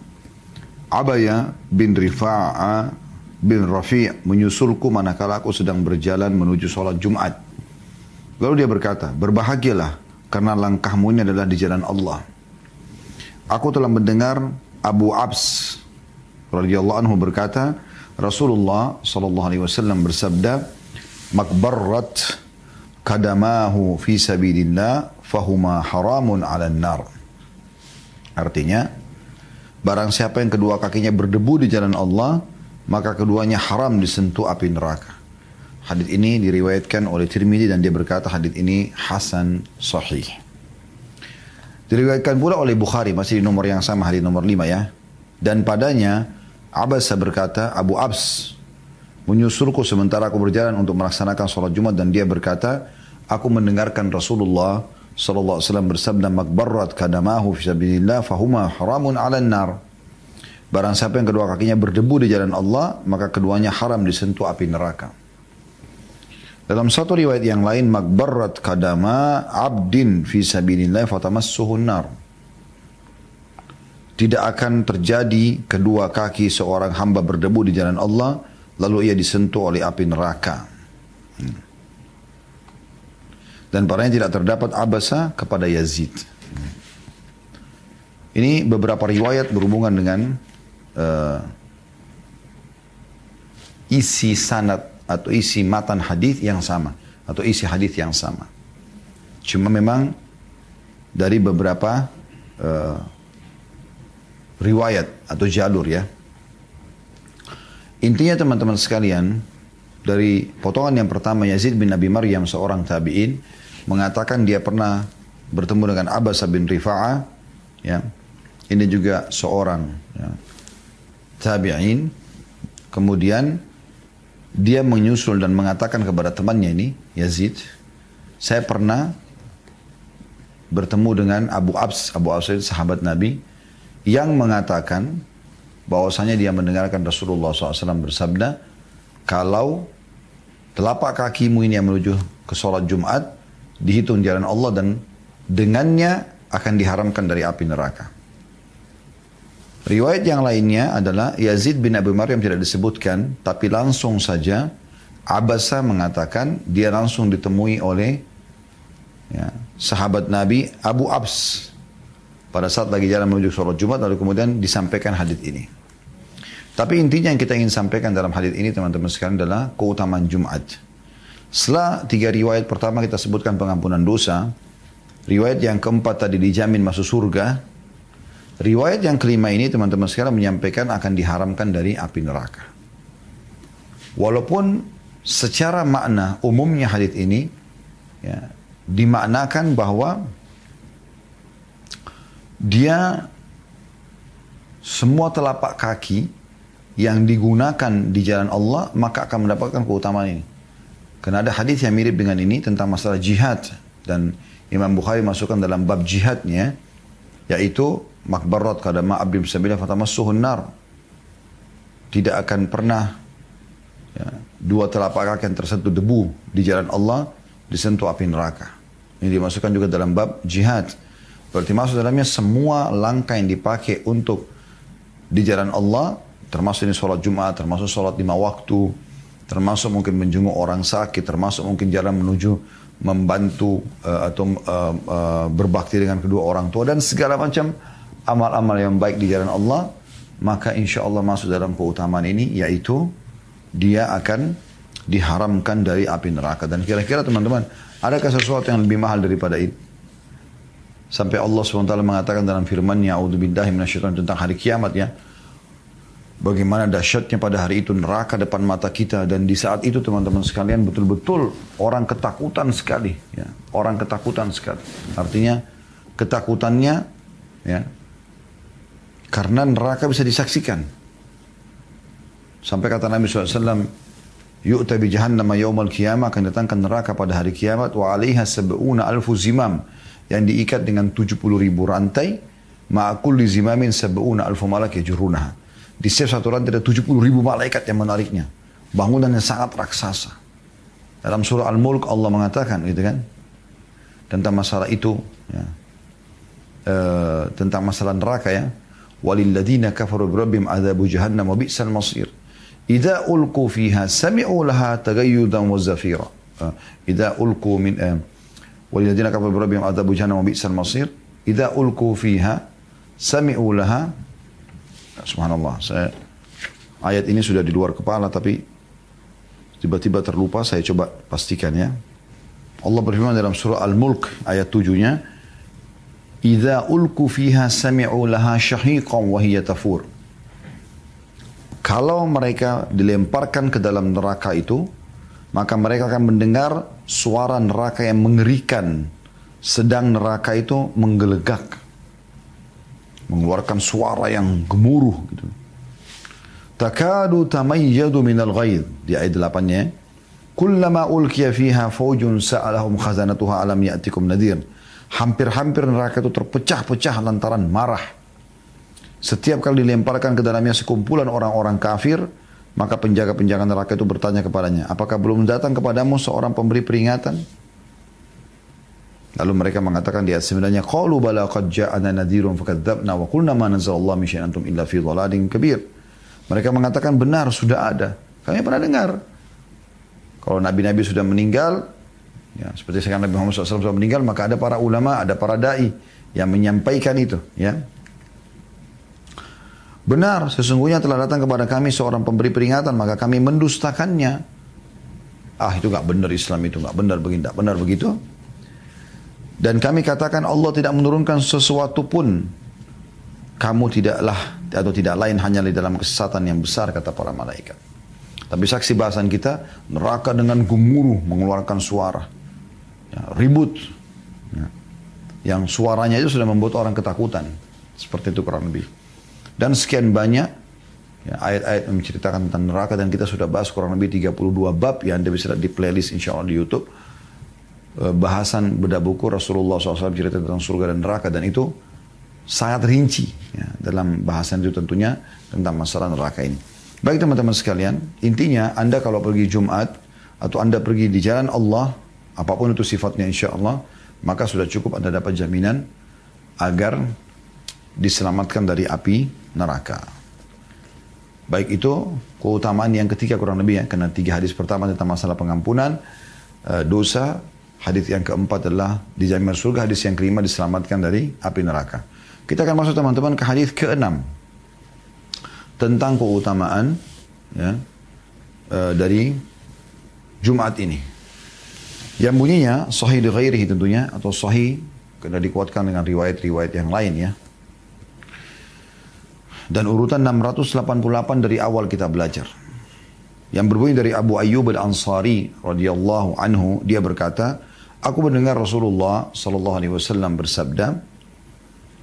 Abaya bin Rifa'a bin Rafi' menyusulku manakala aku sedang berjalan menuju sholat Jumat. Lalu dia berkata, berbahagialah karena langkahmu ini adalah di jalan Allah. Aku telah mendengar Abu Abs radhiyallahu anhu berkata, Rasulullah sallallahu alaihi wasallam bersabda, "Makbarrat kadamahu fi sabilillah fahuma haramun 'alan nar." Artinya, barang siapa yang kedua kakinya berdebu di jalan Allah, maka keduanya haram disentuh api neraka. Hadis ini diriwayatkan oleh Tirmidzi dan dia berkata hadis ini hasan sahih. Diriwayatkan pula oleh Bukhari masih di nomor yang sama hadis nomor 5 ya. Dan padanya Abbas berkata, Abu Abs menyusulku sementara aku berjalan untuk melaksanakan sholat Jumat dan dia berkata, aku mendengarkan Rasulullah sallallahu alaihi wasallam bersabda makbarrat kadamahu fi sabilillah fahuma haramun 'alan nar. Barang siapa yang kedua kakinya berdebu di jalan Allah, maka keduanya haram disentuh api neraka. Dalam satu riwayat yang lain, makbarrat kadama abdin fi sabilillah fatamassuhun nar tidak akan terjadi kedua kaki seorang hamba berdebu di jalan Allah lalu ia disentuh oleh api neraka. Hmm. Dan padanya tidak terdapat abasa kepada Yazid. Hmm. Ini beberapa riwayat berhubungan dengan uh, isi sanad atau isi matan hadis yang sama atau isi hadis yang sama. Cuma memang dari beberapa uh, riwayat atau jalur ya. Intinya teman-teman sekalian, dari potongan yang pertama Yazid bin Nabi Maryam seorang tabi'in mengatakan dia pernah bertemu dengan Abbas bin Rifa'ah ya. Ini juga seorang ya, tabi'in kemudian dia menyusul dan mengatakan kepada temannya ini Yazid saya pernah bertemu dengan Abu Abs Abu Abs itu sahabat Nabi yang mengatakan bahwasanya dia mendengarkan Rasulullah SAW bersabda, kalau telapak kakimu ini yang menuju ke sholat Jumat, dihitung jalan Allah dan dengannya akan diharamkan dari api neraka. Riwayat yang lainnya adalah Yazid bin Abi Maryam tidak disebutkan, tapi langsung saja Abasa mengatakan dia langsung ditemui oleh ya, sahabat Nabi Abu Abs pada saat lagi jalan menuju sholat Jumat lalu kemudian disampaikan hadis ini. Tapi intinya yang kita ingin sampaikan dalam hadis ini teman-teman sekalian adalah keutamaan Jumat. Setelah tiga riwayat pertama kita sebutkan pengampunan dosa, riwayat yang keempat tadi dijamin masuk surga, riwayat yang kelima ini teman-teman sekalian menyampaikan akan diharamkan dari api neraka. Walaupun secara makna umumnya hadis ini ya, dimaknakan bahwa dia semua telapak kaki yang digunakan di jalan Allah maka akan mendapatkan keutamaan ini. Karena ada hadis yang mirip dengan ini tentang masalah jihad dan Imam Bukhari masukkan dalam bab jihadnya yaitu makbarat kadama abdi sabila fatamassuhun nar. Tidak akan pernah ya, dua telapak kaki yang tersentuh debu di jalan Allah disentuh api neraka. Ini dimasukkan juga dalam bab jihad. Berarti masuk dalamnya semua langkah yang dipakai untuk di jalan Allah, termasuk ini sholat Jumat, termasuk sholat lima waktu, termasuk mungkin menjenguk orang sakit, termasuk mungkin jalan menuju membantu uh, atau uh, uh, berbakti dengan kedua orang tua dan segala macam amal-amal yang baik di jalan Allah, maka insya Allah masuk dalam keutamaan ini yaitu dia akan diharamkan dari api neraka. Dan kira-kira teman-teman, adakah sesuatu yang lebih mahal daripada itu? Sampai Allah SWT mengatakan dalam firman-Nya, tentang hari kiamat ya. Bagaimana dahsyatnya pada hari itu neraka depan mata kita dan di saat itu teman-teman sekalian betul-betul orang ketakutan sekali ya. Orang ketakutan sekali. Artinya ketakutannya ya karena neraka bisa disaksikan. Sampai kata Nabi SAW, Yu'ta bi jahannama yawmal qiyamah akan datangkan neraka pada hari kiamat wa alaiha sab'una alfu zimam yang diikat dengan 70 ribu rantai ma'akul zimamin sab'una alfu malak yajurunaha di setiap satu rantai ada 70 ribu malaikat yang menariknya. Bangunan yang sangat raksasa. Dalam surah Al-Mulk Allah mengatakan gitu kan. Tentang masalah itu. Ya. E, tentang masalah neraka ya. Walilladina kafaru birabbim adhabu jahannam wa bi'sal masir. Idza ulqu fiha sami'u laha tagayyudan wa zafira. Idza ulqu min uh, kafaru birabbim adhabu jahannam wa bi'sal masir. Idza ulqu fiha sami'u laha Subhanallah, saya ayat ini sudah di luar kepala tapi tiba-tiba terlupa, saya coba pastikan ya. Allah berfirman dalam surah Al-Mulk ayat tujuhnya, "Idza ulku fiha sami'u laha syahiqan wa hiya tafur." Kalau mereka dilemparkan ke dalam neraka itu, maka mereka akan mendengar suara neraka yang mengerikan, sedang neraka itu menggelegak mengeluarkan suara yang gemuruh gitu. Takadu tamayyadu minal ghaid di ayat 8-nya. Kullama ulkiya fiha fawjun sa'alahum khazanatuha alam ya'tikum nadir. Hampir-hampir neraka itu terpecah-pecah lantaran marah. Setiap kali dilemparkan ke dalamnya sekumpulan orang-orang kafir, maka penjaga-penjaga neraka itu bertanya kepadanya, apakah belum datang kepadamu seorang pemberi peringatan? Lalu mereka mengatakan di ayat sebenarnya qalu bala qad ja'ana nadhirun fakadzdzabna wa qulna ma nazzalallahu min syai'in antum illa fi dhalalin kabir. Mereka mengatakan benar sudah ada. Kami pernah dengar. Kalau nabi-nabi sudah meninggal, ya seperti sekarang Nabi Muhammad SAW sudah meninggal, maka ada para ulama, ada para dai yang menyampaikan itu, ya. Benar, sesungguhnya telah datang kepada kami seorang pemberi peringatan, maka kami mendustakannya. Ah itu nggak benar Islam itu nggak benar begini, nggak benar begitu. Dan kami katakan Allah tidak menurunkan sesuatu pun. Kamu tidaklah atau tidak lain hanya di dalam kesesatan yang besar kata para malaikat. Tapi saksi bahasan kita neraka dengan gemuruh mengeluarkan suara. Ya, ribut. Ya. Yang suaranya itu sudah membuat orang ketakutan. Seperti itu kurang lebih. Dan sekian banyak ya, ayat-ayat yang menceritakan tentang neraka dan kita sudah bahas kurang lebih 32 bab yang Anda bisa lihat di playlist insya Allah di Youtube bahasan bedah buku Rasulullah SAW cerita tentang surga dan neraka dan itu sangat rinci ya, dalam bahasan itu tentunya tentang masalah neraka ini. Baik teman-teman sekalian, intinya Anda kalau pergi Jumat atau Anda pergi di jalan Allah, apa pun itu sifatnya insya Allah, maka sudah cukup Anda dapat jaminan agar diselamatkan dari api neraka. Baik itu keutamaan yang ketiga kurang lebih ya, karena tiga hadis pertama tentang masalah pengampunan uh, dosa, hadis yang keempat adalah dijamin surga, hadis yang kelima diselamatkan dari api neraka. Kita akan masuk teman-teman ke hadis keenam tentang keutamaan ya, uh, dari Jumat ini. Yang bunyinya sahih di ghairihi tentunya atau sahih karena dikuatkan dengan riwayat-riwayat yang lain ya. Dan urutan 688 dari awal kita belajar. Yang berbunyi dari Abu Ayyub al-Ansari radhiyallahu anhu dia berkata, aku mendengar Rasulullah sallallahu alaihi wasallam bersabda,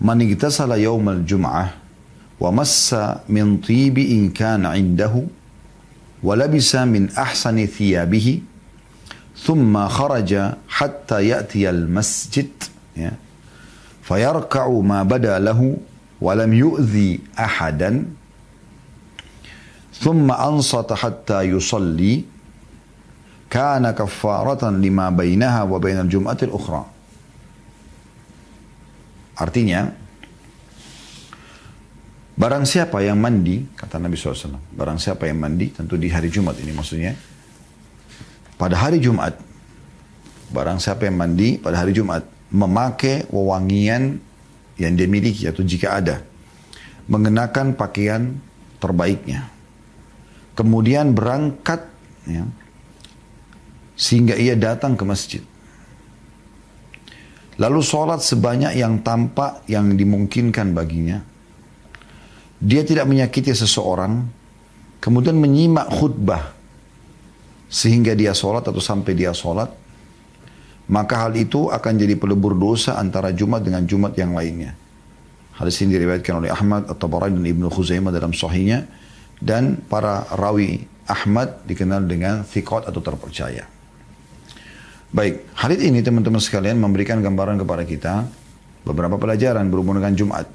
"Man igtasala yaumal jum'ah wa massa min tibi in kana 'indahu wa labisa min ahsani thiyabihi" ثم خرج حتى يأتي المسجد فيركع ما بدا له ولم يؤذي أحدا ثم أنصت حتى يصلي kana kafaratan lima bainaha wa bainal jum'atil ukhra. Artinya, barang siapa yang mandi, kata Nabi SAW, barang siapa yang mandi, tentu di hari Jumat ini maksudnya, pada hari Jumat, barang siapa yang mandi pada hari Jumat, memakai wewangian yang dia miliki atau jika ada, mengenakan pakaian terbaiknya, kemudian berangkat ya, sehingga ia datang ke masjid. Lalu sholat sebanyak yang tampak yang dimungkinkan baginya. Dia tidak menyakiti seseorang, kemudian menyimak khutbah sehingga dia sholat atau sampai dia sholat, maka hal itu akan jadi pelebur dosa antara Jumat dengan Jumat yang lainnya. Hadis ini diriwayatkan oleh Ahmad atau tabarani dan Ibnu Khuzaimah dalam sahihnya dan para rawi Ahmad dikenal dengan thiqat atau terpercaya. Baik, hadis ini teman-teman sekalian memberikan gambaran kepada kita beberapa pelajaran berhubungan dengan Jumat.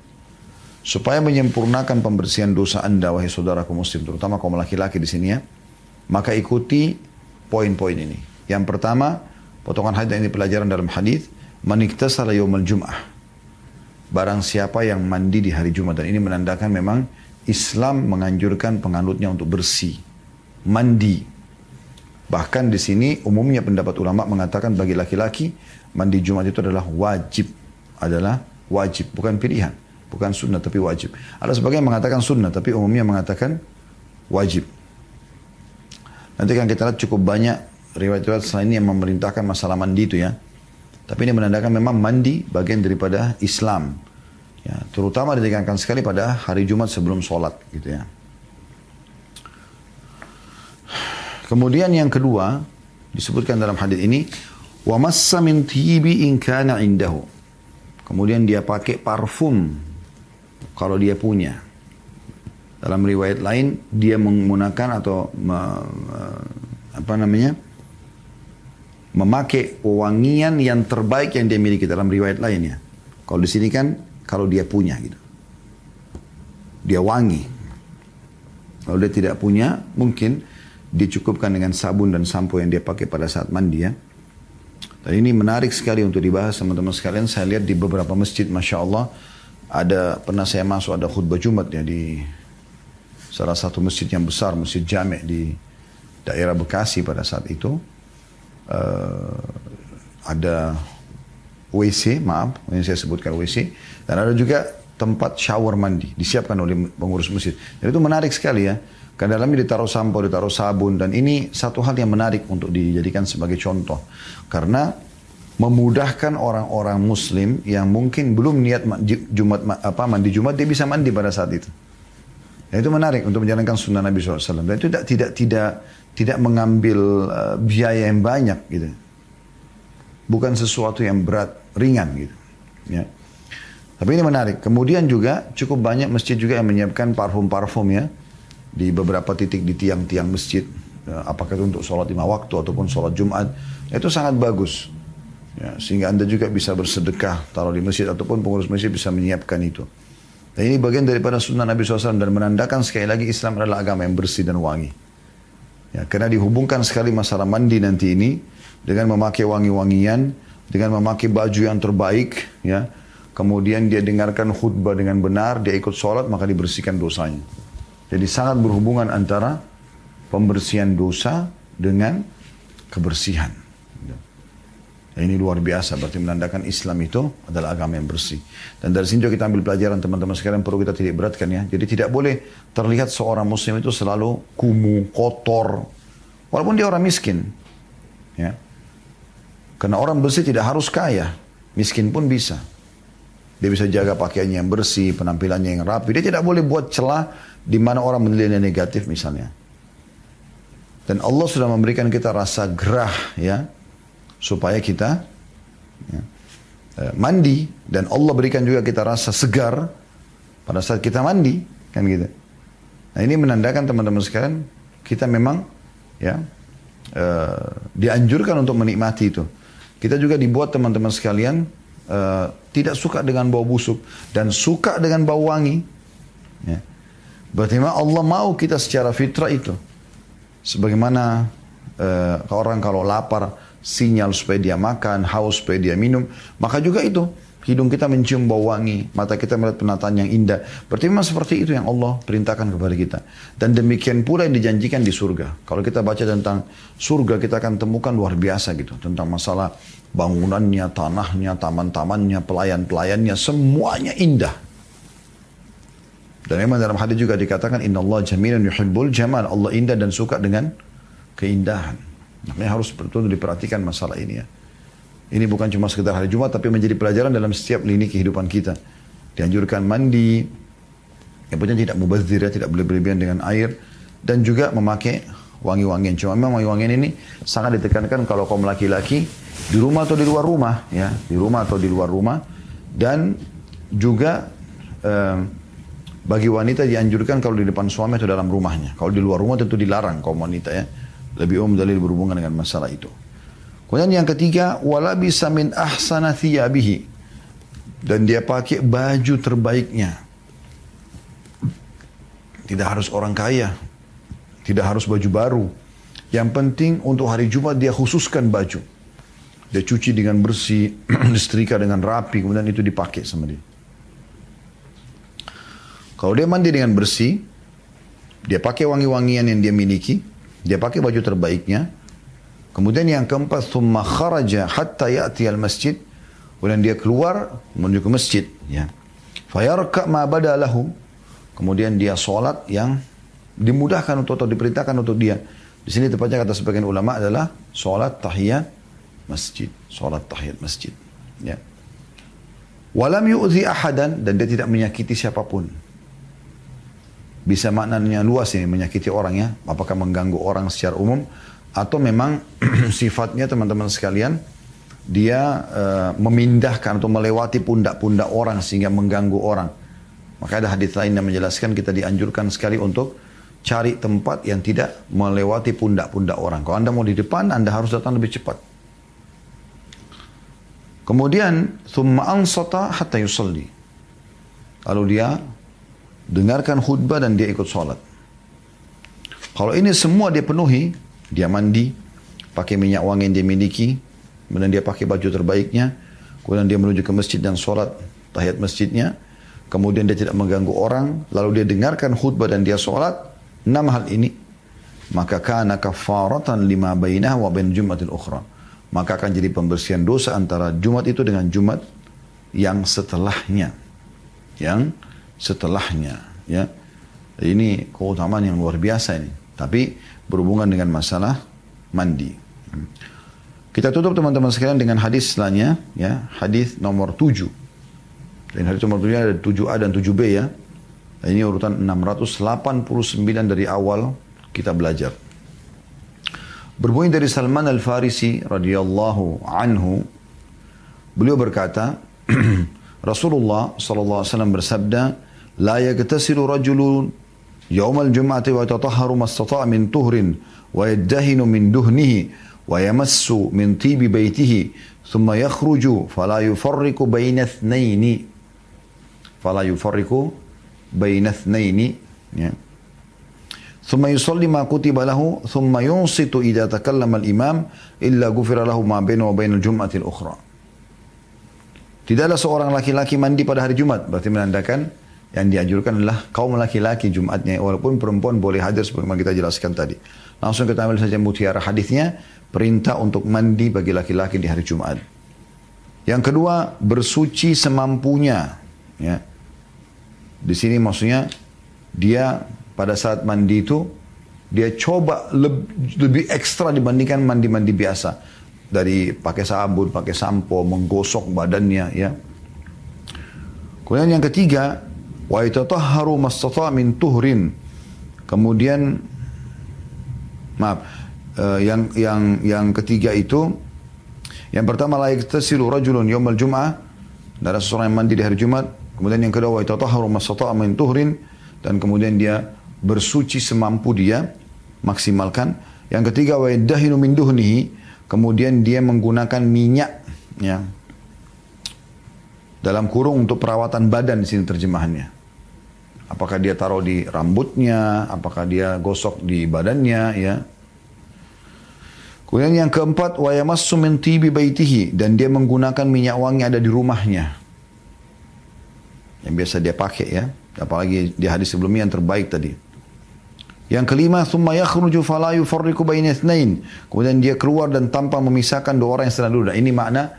Supaya menyempurnakan pembersihan dosa anda, wahai saudaraku muslim, terutama kaum laki-laki di sini ya, maka ikuti poin-poin ini. Yang pertama, potongan hadis ini pelajaran dalam hadis, maniktasala yaumal jum'ah. Barang siapa yang mandi di hari Jumat dan ini menandakan memang Islam menganjurkan penganutnya untuk bersih, mandi. Bahkan di sini umumnya pendapat ulama mengatakan bagi laki-laki mandi Jumat itu adalah wajib, adalah wajib, bukan pilihan, bukan sunnah tapi wajib. Ada sebagian yang mengatakan sunnah tapi umumnya mengatakan wajib. Nanti kan kita lihat cukup banyak riwayat-riwayat selain ini yang memerintahkan masalah mandi itu ya. Tapi ini menandakan memang mandi bagian daripada Islam. Ya, terutama ditekankan sekali pada hari Jumat sebelum sholat gitu ya. Kemudian yang kedua disebutkan dalam hadis ini wa massa min tibi in kana indahu. Kemudian dia pakai parfum kalau dia punya. Dalam riwayat lain dia menggunakan atau apa namanya memakai wangian yang terbaik yang dia miliki dalam riwayat lainnya. Kalau di sini kan kalau dia punya gitu. Dia wangi. Kalau dia tidak punya mungkin dicukupkan dengan sabun dan sampo yang dia pakai pada saat mandi ya. Dan ini menarik sekali untuk dibahas teman-teman sekalian. Saya lihat di beberapa masjid, Masya Allah, ada pernah saya masuk ada khutbah Jumat ya di salah satu masjid yang besar, masjid Jame di daerah Bekasi pada saat itu. Uh, ada WC, maaf, yang saya sebutkan WC, dan ada juga tempat shower mandi, disiapkan oleh pengurus masjid. Dan itu menarik sekali ya, karena dalamnya ditaruh sampo, ditaruh sabun, dan ini satu hal yang menarik untuk dijadikan sebagai contoh. Karena memudahkan orang-orang muslim yang mungkin belum niat Jumat apa mandi Jumat dia bisa mandi pada saat itu. Dan itu menarik untuk menjalankan sunnah Nabi SAW. Dan itu tidak tidak tidak tidak mengambil uh, biaya yang banyak gitu. Bukan sesuatu yang berat, ringan gitu. Ya. Tapi ini menarik. Kemudian juga cukup banyak masjid juga yang menyiapkan parfum-parfum ya di beberapa titik di tiang-tiang masjid. Ya, apakah itu untuk sholat lima waktu ataupun sholat Jumat. Itu sangat bagus. Ya, sehingga Anda juga bisa bersedekah taruh di masjid ataupun pengurus masjid bisa menyiapkan itu. Dan ini bagian daripada sunnah Nabi SAW dan menandakan sekali lagi Islam adalah agama yang bersih dan wangi. Ya, karena dihubungkan sekali masalah mandi nanti ini dengan memakai wangi-wangian, dengan memakai baju yang terbaik, ya, kemudian dia dengarkan khutbah dengan benar, dia ikut sholat, maka dibersihkan dosanya. Jadi sangat berhubungan antara pembersihan dosa dengan kebersihan. Nah, ini luar biasa, berarti menandakan Islam itu adalah agama yang bersih. Dan dari sini juga kita ambil pelajaran teman-teman sekalian perlu kita tidak beratkan ya. Jadi tidak boleh terlihat seorang muslim itu selalu kumuh, kotor. Walaupun dia orang miskin. Ya. Karena orang bersih tidak harus kaya. Miskin pun bisa. Dia bisa jaga pakaiannya yang bersih, penampilannya yang rapi. Dia tidak boleh buat celah di mana orang menilainya negatif misalnya. Dan Allah sudah memberikan kita rasa gerah ya supaya kita ya, eh, mandi dan Allah berikan juga kita rasa segar pada saat kita mandi kan gitu. Nah ini menandakan teman-teman sekalian kita memang ya uh, dianjurkan untuk menikmati itu. Kita juga dibuat teman-teman sekalian uh, tidak suka dengan bau busuk dan suka dengan bau wangi. Ya. Berarti Allah mau kita secara fitrah itu. Sebagaimana uh, orang kalau lapar sinyal supaya dia makan, haus supaya dia minum, maka juga itu hidung kita mencium bau wangi, mata kita melihat penataan yang indah. Berarti memang seperti itu yang Allah perintahkan kepada kita. Dan demikian pula yang dijanjikan di surga. Kalau kita baca tentang surga, kita akan temukan luar biasa gitu. Tentang masalah bangunannya, tanahnya, taman-tamannya, pelayan-pelayannya, semuanya indah. Dan memang dalam hadis juga dikatakan Inna Allah jamilun yuhibbul jamal. Allah indah dan suka dengan keindahan. Makanya harus betul-betul diperhatikan masalah ini ya. Ini bukan cuma sekedar hari Jumat tapi menjadi pelajaran dalam setiap lini kehidupan kita. Dianjurkan mandi, yang punya tidak mubazir ya, tidak berlebihan dengan air dan juga memakai wangi-wangian. Cuma memang wangi-wangian ini sangat ditekankan kalau kaum laki-laki di rumah atau di luar rumah ya di rumah atau di luar rumah. Dan juga eh, bagi wanita dianjurkan kalau di depan suami atau dalam rumahnya. Kalau di luar rumah tentu dilarang kaum wanita ya. Lebih umum dalil berhubungan dengan masalah itu. Kemudian yang ketiga wala bisa min ahsana thiyabihi. Dan dia pakai baju terbaiknya. Tidak harus orang kaya. Tidak harus baju baru. Yang penting untuk hari Jumat dia khususkan baju dia cuci dengan bersih, disetrika dengan rapi, kemudian itu dipakai sama dia. Kalau dia mandi dengan bersih, dia pakai wangi-wangian yang dia miliki, dia pakai baju terbaiknya. Kemudian yang keempat, thumma kharaja hatta ya'ti al-masjid. Kemudian dia keluar menuju ke masjid. Ya. Fayarka ma. Kemudian dia sholat yang dimudahkan untuk atau diperintahkan untuk dia. Di sini tepatnya kata sebagian ulama adalah sholat tahiyat masjid, sholat tahiyat masjid. Ya. Walam yu'zi ahadan dan dia tidak menyakiti siapa pun. Bisa maknanya luas ini menyakiti orang ya. Apakah mengganggu orang secara umum atau memang sifatnya teman-teman sekalian dia uh, memindahkan atau melewati pundak-pundak orang sehingga mengganggu orang. Maka ada hadis lain yang menjelaskan kita dianjurkan sekali untuk cari tempat yang tidak melewati pundak-pundak orang. Kalau Anda mau di depan, Anda harus datang lebih cepat. Kemudian thumma ansata hatta yusalli. Lalu dia dengarkan khutbah dan dia ikut sholat. Kalau ini semua dia penuhi, dia mandi, pakai minyak wangi yang dia miliki, kemudian dia pakai baju terbaiknya, kemudian dia menuju ke masjid dan sholat tahiyat masjidnya, kemudian dia tidak mengganggu orang, lalu dia dengarkan khutbah dan dia sholat, enam hal ini, maka kana kafaratan lima bainah wa bain jumatil ukhra maka akan jadi pembersihan dosa antara Jumat itu dengan Jumat yang setelahnya. Yang setelahnya. Ya. Ini keutamaan yang luar biasa ini. Tapi berhubungan dengan masalah mandi. Kita tutup teman-teman sekalian dengan hadis selanjutnya. Ya. Hadis nomor 7. Dan hadis nomor 7 ada 7A dan 7B ya. Ini urutan 689 dari awal kita belajar. Berbunyi dari Salman Al-Farisi radhiyallahu anhu, beliau berkata, Rasulullah sallallahu alaihi wasallam bersabda, "La yagtasilu rajulun يوم الجمعة ويتطهر ما استطاع من طهر ويدهن من دهنه ويمس من طيب بيته ثم يخرج فلا يفرق بين اثنين فلا يفرق بين اثنين yeah. ثم يصلي ما كتب له ثم ينصت إذا تكلم الإمام إلا غفر له ما بينه وبين الجمعة الأخرى Tidaklah seorang laki-laki mandi pada hari Jumat. Berarti menandakan yang dianjurkan adalah kaum laki-laki Jumatnya. Walaupun perempuan boleh hadir sebagaimana kita jelaskan tadi. Langsung kita ambil saja mutiara hadisnya. Perintah untuk mandi bagi laki-laki di hari Jumat. Yang kedua, bersuci semampunya. Ya. Di sini maksudnya dia pada saat mandi itu dia coba lebih, ekstra dibandingkan mandi-mandi biasa dari pakai sabun, pakai sampo, menggosok badannya ya. Kemudian yang ketiga, wa itatahharu mastata' min tuhrin. Kemudian maaf, uh, yang yang yang ketiga itu yang pertama la yaktasilu rajulun yaumal jum'ah, ada seseorang yang mandi di hari Jumat. Kemudian yang kedua wa itatahharu mastata' min tuhrin dan kemudian dia bersuci semampu dia, maksimalkan. Yang ketiga wa yaddahinu min duhnihi, kemudian dia menggunakan minyak ya dalam kurung untuk perawatan badan di sini terjemahannya. Apakah dia taruh di rambutnya, apakah dia gosok di badannya ya. Kemudian yang keempat wa yamassu min tibi baitihi dan dia menggunakan minyak wangi ada di rumahnya. Yang biasa dia pakai ya, apalagi di hadis sebelumnya yang terbaik tadi. Yang kelima, summa yakhruju fala yufarriqu. Kemudian dia keluar dan tanpa memisahkan dua orang yang sedang duduk. Ini makna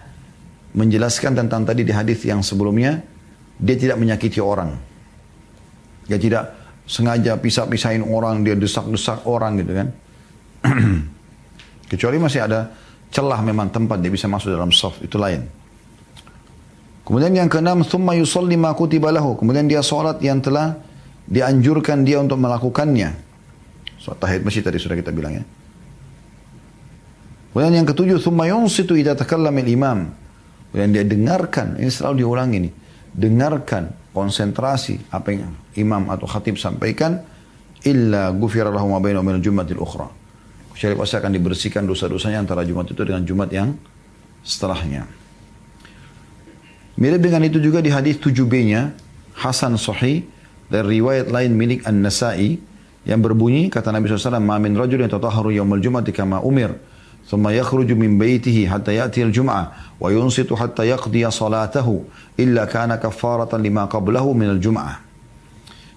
menjelaskan tentang tadi di hadis yang sebelumnya, dia tidak menyakiti orang. Dia tidak sengaja pisah-pisahin orang, dia desak-desak orang gitu kan. Kecuali masih ada celah memang tempat dia bisa masuk dalam soft, itu lain. Kemudian yang keenam, thumma yusalli ma kutiba Kemudian dia sholat yang telah dianjurkan dia untuk melakukannya. Surat tahiyat masjid tadi sudah kita bilang ya. Kemudian yang ketujuh, thumma yunsitu idza takallama imam. Kemudian dia dengarkan, ini selalu diulangi nih. Dengarkan, konsentrasi apa yang imam atau khatib sampaikan illa ghufira lahu ma bainahu min al-jum'atil ukhra. Kecuali pasti akan dibersihkan dosa-dosanya antara Jumat itu dengan Jumat yang setelahnya. Mirip dengan itu juga di hadis 7b-nya Hasan Sahih dari riwayat lain milik An-Nasai yang berbunyi kata Nabi SAW ma min rajulin tatahharu yaumal jum'ati kama umir thumma yakhruju min baitihi hatta ya'ti al-jum'ah wa yunsitu hatta yaqdiya salatahu illa kana kaffaratan lima qablahu min al-jum'ah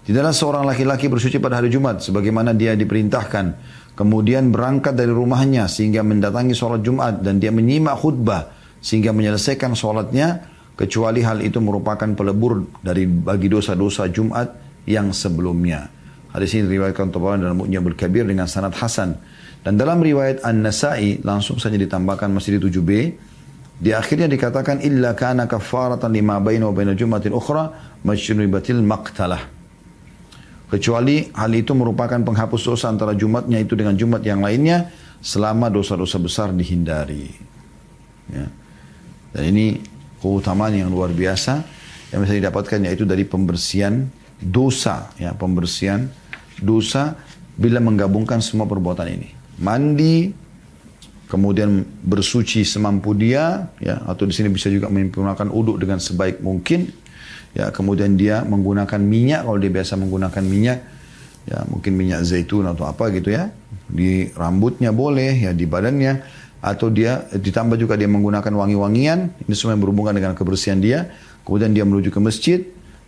Tidaklah seorang laki-laki bersuci pada hari Jumat sebagaimana dia diperintahkan kemudian berangkat dari rumahnya sehingga mendatangi sholat Jumat dan dia menyimak khutbah sehingga menyelesaikan sholatnya kecuali hal itu merupakan pelebur dari bagi dosa-dosa Jumat yang sebelumnya. Hadis ini diriwayatkan Tabarani dalam Mu'jamul Kabir dengan sanad hasan. Dan dalam riwayat An-Nasai langsung saja ditambahkan masih di 7b. Di akhirnya dikatakan illa kana kafaratan lima baina wa baina jumatin ukhra majnubatil maqtalah. Kecuali hal itu merupakan penghapus dosa antara Jumatnya itu dengan Jumat yang lainnya selama dosa-dosa besar dihindari. Ya. Dan ini keutamaan yang luar biasa yang bisa didapatkan yaitu dari pembersihan dosa, ya pembersihan dosa bila menggabungkan semua perbuatan ini. Mandi, kemudian bersuci semampu dia, ya, atau di sini bisa juga menggunakan uduk dengan sebaik mungkin, ya, kemudian dia menggunakan minyak kalau dia biasa menggunakan minyak, ya, mungkin minyak zaitun atau apa gitu ya, di rambutnya boleh, ya, di badannya, atau dia ditambah juga dia menggunakan wangi-wangian, ini semua yang berhubungan dengan kebersihan dia, kemudian dia menuju ke masjid,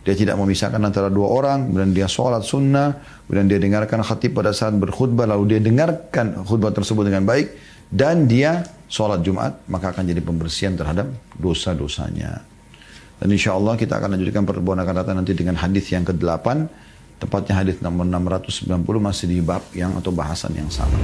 dia tidak memisahkan antara dua orang, kemudian dia sholat sunnah, kemudian dia dengarkan khatib pada saat berkhutbah, lalu dia dengarkan khutbah tersebut dengan baik, dan dia sholat Jumat, maka akan jadi pembersihan terhadap dosa-dosanya. Dan insya Allah kita akan lanjutkan pertemuan akan datang nanti dengan hadis yang ke-8, tepatnya hadis nomor 690 masih di bab yang atau bahasan yang sama.